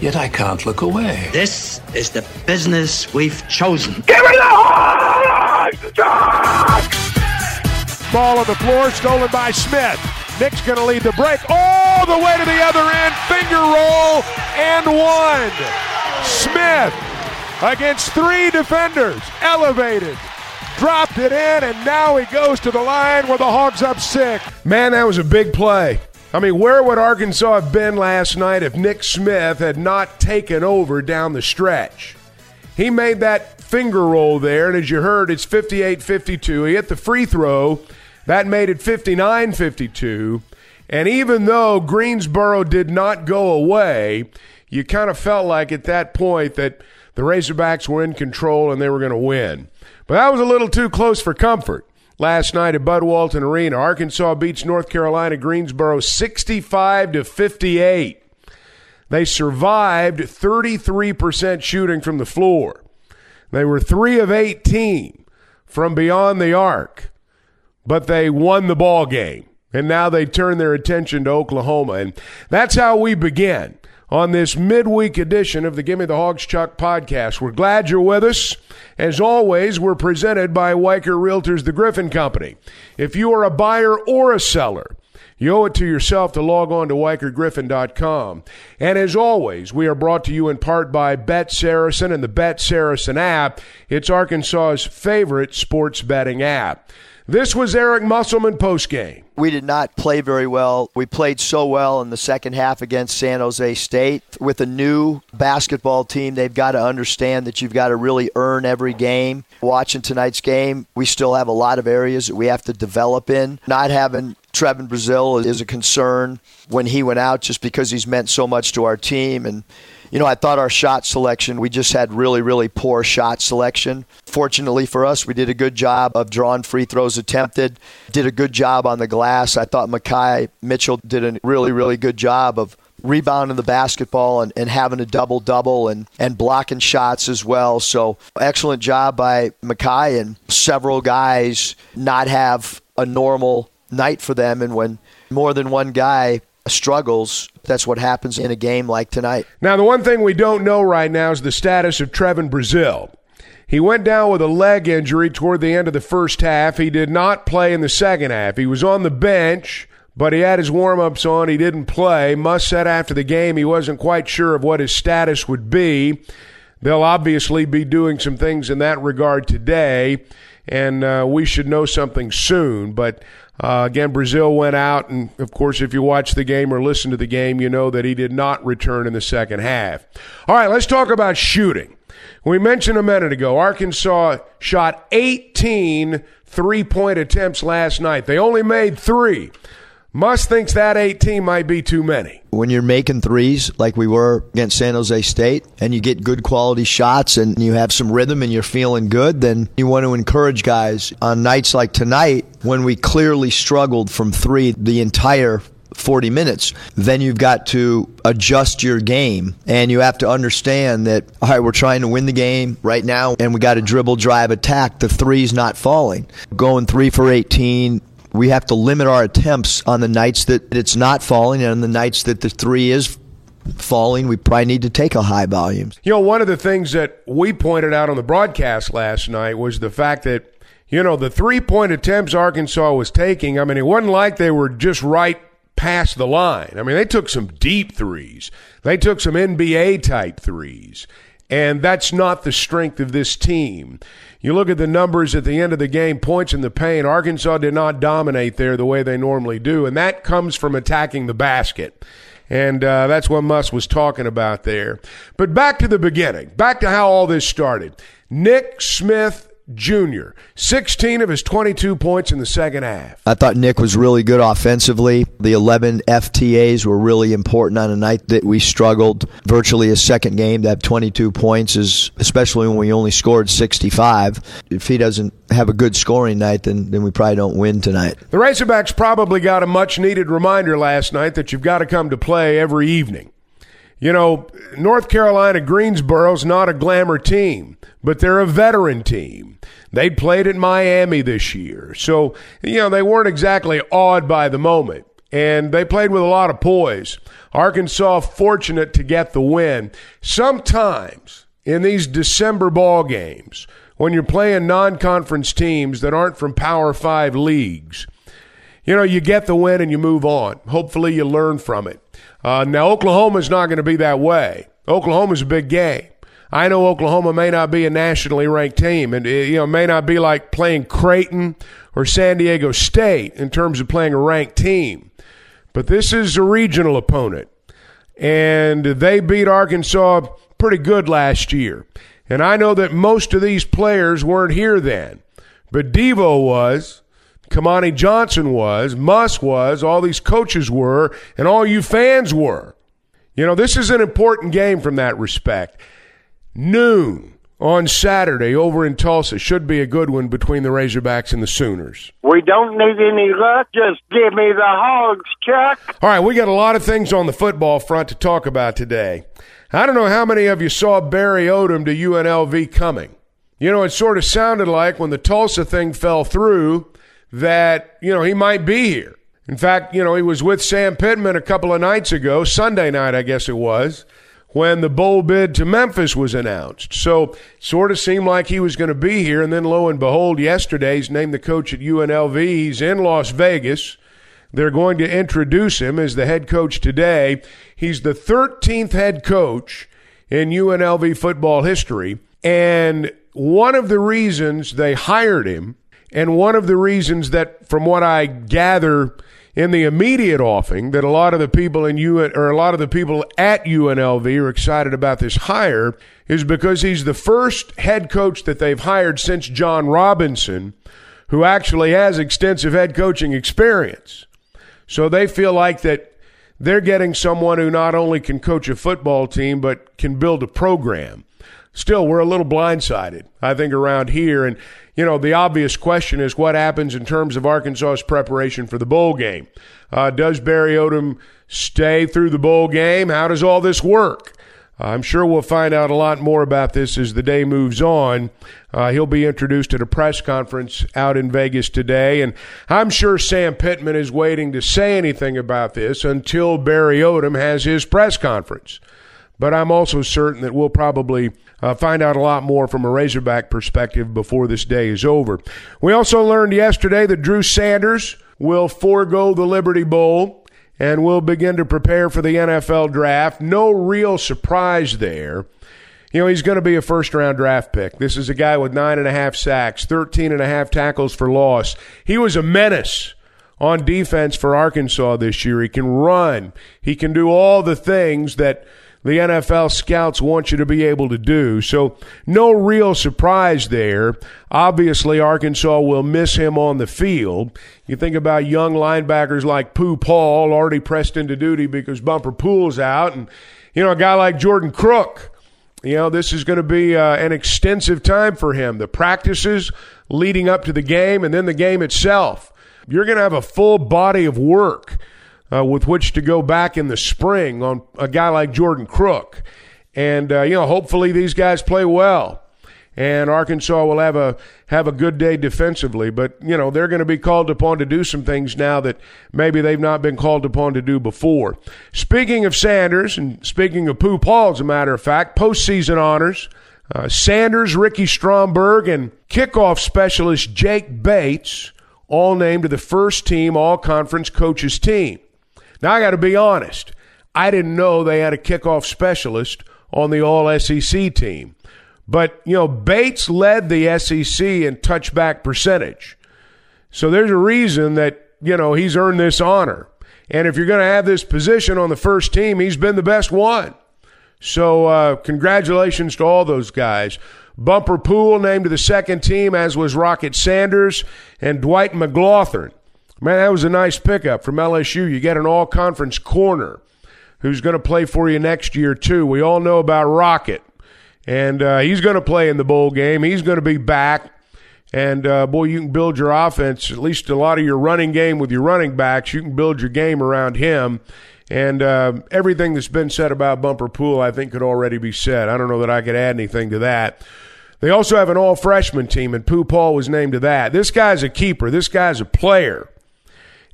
yet I can't look away. This is the business we've chosen. Give me the horse! Ball on the floor, stolen by Smith. Nick's going to lead the break all the way to the other end. Finger roll and one. Smith against three defenders, elevated, dropped it in, and now he goes to the line where the Hogs up six. Man, that was a big play. I mean, where would Arkansas have been last night if Nick Smith had not taken over down the stretch? He made that finger roll there, and as you heard, it's 58 52. He hit the free throw. That made it 59 52. And even though Greensboro did not go away, you kind of felt like at that point that the Razorbacks were in control and they were going to win. But that was a little too close for comfort. Last night at Bud Walton Arena, Arkansas beats North Carolina Greensboro 65 to 58. They survived 33% shooting from the floor. They were 3 of 18 from beyond the arc, but they won the ball game. And now they turn their attention to Oklahoma. And that's how we begin on this midweek edition of the Gimme the Hogs Chuck podcast. We're glad you're with us. As always, we're presented by Weichert Realtors, the Griffin Company. If you are a buyer or a seller, you owe it to yourself to log on to WeichertGriffin.com. And as always, we are brought to you in part by Bet Saracen and the Bet Saracen app. It's Arkansas's favorite sports betting app. This was Eric Musselman postgame. We did not play very well. We played so well in the second half against San Jose State. With a new basketball team, they've got to understand that you've got to really earn every game. Watching tonight's game, we still have a lot of areas that we have to develop in. Not having Trevon Brazile is a concern when he went out just because he's meant so much to our team and you know, I thought our shot selection, we just had really, really poor shot selection. Fortunately for us, we did a good job of drawing free throws attempted, did a good job on the glass. I thought Makai Mitchell did a really, really good job of rebounding the basketball and, and having a double double and, and blocking shots as well. So excellent job by Makai and several guys not have a normal night for them. And when more than one guy struggles, that's what happens in a game like tonight. Now, the one thing we don't know right now is the status of Trevon Brazile. He went down with a leg injury toward the end of the first half. He did not play in the second half. He was on the bench, but he had his warm ups on. He didn't play. Muss said after the game he wasn't quite sure of what his status would be. They'll obviously be doing some things in that regard today, and uh, we should know something soon. But uh, again, Brazile went out, and of course, if you watch the game or listen to the game, you know that he did not return in the second half. All right, let's talk about shooting. We mentioned a minute ago, Arkansas shot 18 three point attempts last night. They only made three. Muss thinks that 18 might be too many. When you're making threes like we were against San Jose State and you get good quality shots and you have some rhythm and you're feeling good, then you want to encourage guys on nights like tonight when we clearly struggled from three the entire 40 minutes, then you've got to adjust your game. And you have to understand that, all right, we're trying to win the game right now, and we got to dribble, drive, attack. The three's not falling. Going three for 18, we have to limit our attempts on the nights that it's not falling and on the nights that the three is falling, we probably need to take a high volume. You know, one of the things that we pointed out on the broadcast last night was the fact that, you know, the three point attempts Arkansas was taking, I mean, it wasn't like they were just right past the line. I mean, they took some deep threes, they took some NBA type threes. And that's not the strength of this team. You look at the numbers at the end of the game, points in the paint. Arkansas did not dominate there the way they normally do, and that comes from attacking the basket. And uh, that's what Muss was talking about there. But back to the beginning, back to how all this started. Nick Smith Jr., 16 of his 22 points in the second half. I thought Nick was really good offensively. The 11 FTAs were really important on a night that we struggled. Virtually a second game to have 22 points is, especially when we only scored 65. If he doesn't have a good scoring night, then, then we probably don't win tonight. The Razorbacks probably got a much needed reminder last night that you've got to come to play every evening. You know, North Carolina Greensboro's not a glamour team, but they're a veteran team. They'd played at Miami this year. So, you know, they weren't exactly awed by the moment. And they played with a lot of poise. Arkansas fortunate to get the win. Sometimes in these December ball games, when you're playing non-conference teams that aren't from Power 5 leagues, you know, you get the win and you move on. Hopefully you learn from it. Uh, now, Oklahoma's not going to be that way. Oklahoma's a big game. I know Oklahoma may not be a nationally ranked team, and you know may not be like playing Creighton or San Diego State in terms of playing a ranked team. But this is a regional opponent, and they beat Arkansas pretty good last year. And I know that most of these players weren't here then, but Devo was. Kamani Johnson was, Muss was, all these coaches were, and all you fans were. You know, this is an important game from that respect. Noon on Saturday over in Tulsa should be a good one between the Razorbacks and the Sooners. We don't need any luck. Just give me the hogs, Chuck. All right, we got a lot of things on the football front to talk about today. I don't know how many of you saw Barry Odom to UNLV coming. You know, it sort of sounded like when the Tulsa thing fell through that, you know, he might be here. In fact, you know, he was with Sam Pittman a couple of nights ago, Sunday night, I guess it was, when the bowl bid to Memphis was announced. So, sort of seemed like he was going to be here. And then, lo and behold, yesterday he's named the coach at UNLV. He's in Las Vegas. They're going to introduce him as the head coach today. He's the 13th head coach in UNLV football history. And one of the reasons they hired him and one of the reasons that, from what I gather in the immediate offing, that a lot of the people in UN or a lot of the people at UNLV are excited about this hire is because he's the first head coach that they've hired since John Robinson, who actually has extensive head coaching experience. So they feel like that they're getting someone who not only can coach a football team but can build a program. Still, we're a little blindsided, I think, around here. And you know, the obvious question is what happens in terms of Arkansas's preparation for the bowl game. Uh, does Barry Odom stay through the bowl game? How does all this work? I'm sure we'll find out a lot more about this as the day moves on. Uh, he'll be introduced at a press conference out in Vegas today, and I'm sure Sam Pittman is waiting to say anything about this until Barry Odom has his press conference. But I'm also certain that we'll probably uh, find out a lot more from a Razorback perspective before this day is over. We also learned yesterday that Drew Sanders will forego the Liberty Bowl and will begin to prepare for the NFL draft. No real surprise there. You know, he's going to be a first round draft pick. This is a guy with nine and a half sacks, 13 and a half tackles for loss. He was a menace on defense for Arkansas this year. He can run, he can do all the things that the NFL scouts want you to be able to do. So, no real surprise there. Obviously, Arkansas will miss him on the field. You think about young linebackers like Pooh Paul, already pressed into duty because Bumper Pool's out, and, you know, a guy like Jordan Crook. You know, this is going to be uh, an extensive time for him. The practices leading up to the game and then the game itself. You're going to have a full body of work uh, with which to go back in the spring on a guy like Jordan Crook. And, uh, you know, hopefully these guys play well. And Arkansas will have a have a good day defensively, but you know they're going to be called upon to do some things now that maybe they've not been called upon to do before. Speaking of Sanders and speaking of Pooh Paul, as a matter of fact, postseason honors. Uh, Sanders, Ricky Stromberg, and kickoff specialist Jake Bates all named to the first team All Conference coaches team. Now, I got to be honest. I didn't know they had a kickoff specialist on the All SEC team. But, you know, Bates led the SEC in touchback percentage. So there's a reason that, you know, he's earned this honor. And if you're going to have this position on the first team, he's been the best one. So uh, congratulations to all those guys. Bumper Pool named to the second team, as was Rocket Sanders and Dwight McGlothern. Man, that was a nice pickup from LSU. You get an all conference corner who's going to play for you next year, too. We all know about Rocket, and uh, he's going to play in the bowl game. He's going to be back. And uh, boy, you can build your offense, at least a lot of your running game with your running backs. You can build your game around him. And uh, everything that's been said about Bumper Pool, I think, could already be said. I don't know that I could add anything to that. They also have an all freshman team, and Pooh Paul was named to that. This guy's a keeper. This guy's a player.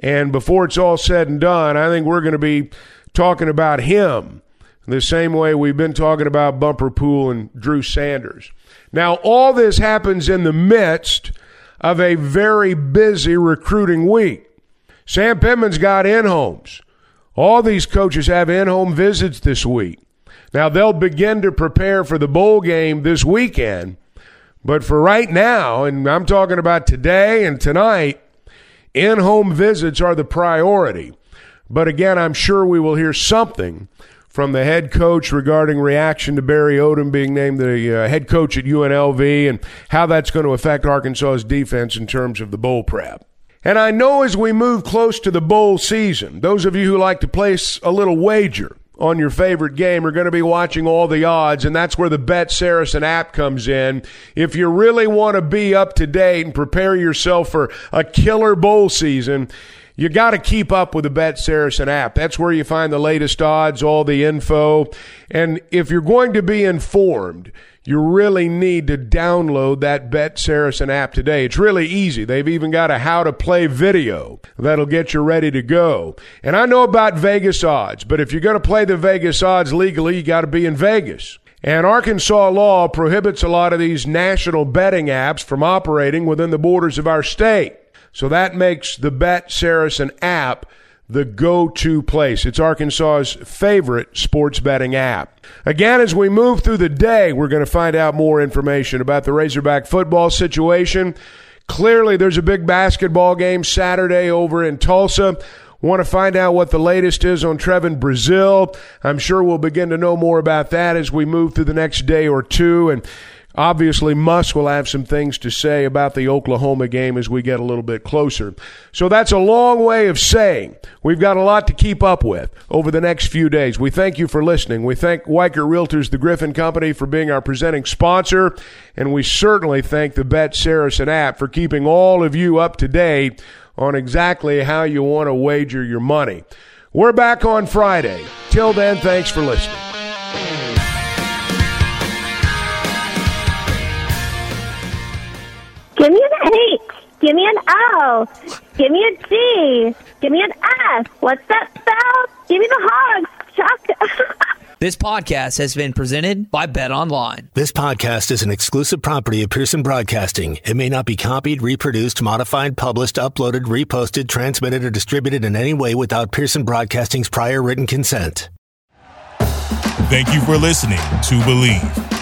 And before it's all said and done, I think we're going to be talking about him the same way we've been talking about Bumper Pool and Drew Sanders. Now, all this happens in the midst of a very busy recruiting week. Sam Pittman's got in homes. All these coaches have in home visits this week. Now, they'll begin to prepare for the bowl game this weekend. But for right now, and I'm talking about today and tonight, in home visits are the priority. But again, I'm sure we will hear something from the head coach regarding reaction to Barry Odom being named the uh, head coach at UNLV and how that's going to affect Arkansas's defense in terms of the bowl prep. And I know as we move close to the bowl season, those of you who like to place a little wager on your favorite game are going to be watching all the odds, and that's where the Bet Saracen app comes in. If you really want to be up to date and prepare yourself for a killer bowl season, you got to keep up with the Bet Saracen app. That's where you find the latest odds, all the info. And if you're going to be informed, you really need to download that Bet Saracen app today. It's really easy. They've even got a how to play video that'll get you ready to go. And I know about Vegas odds, but if you're going to play the Vegas odds legally, you got to be in Vegas. And Arkansas law prohibits a lot of these national betting apps from operating within the borders of our state. So that makes the Bet Saracen app the go to place. It's Arkansas's favorite sports betting app. Again, as we move through the day, we're going to find out more information about the Razorback football situation. Clearly, there's a big basketball game Saturday over in Tulsa. Want to find out what the latest is on Trevon Brazile? I'm sure we'll begin to know more about that as we move through the next day or two. And Obviously, Muss will have some things to say about the Oklahoma game as we get a little bit closer. So that's a long way of saying we've got a lot to keep up with over the next few days. We thank you for listening. We thank Weichert Realtors, the Griffin Company, for being our presenting sponsor. And we certainly thank the Bet Saracen app for keeping all of you up to date on exactly how you want to wager your money. We're back on Friday. Till then, thanks for listening. Give me an O. Give me a G. Give me an S. What's that spell? Give me the hogs, Chuck. This podcast has been presented by Bet Online. This podcast is an exclusive property of Pearson Broadcasting. It may not be copied, reproduced, modified, published, uploaded, reposted, transmitted, or distributed in any way without Pearson Broadcasting's prior written consent. Thank you for listening to Bleav.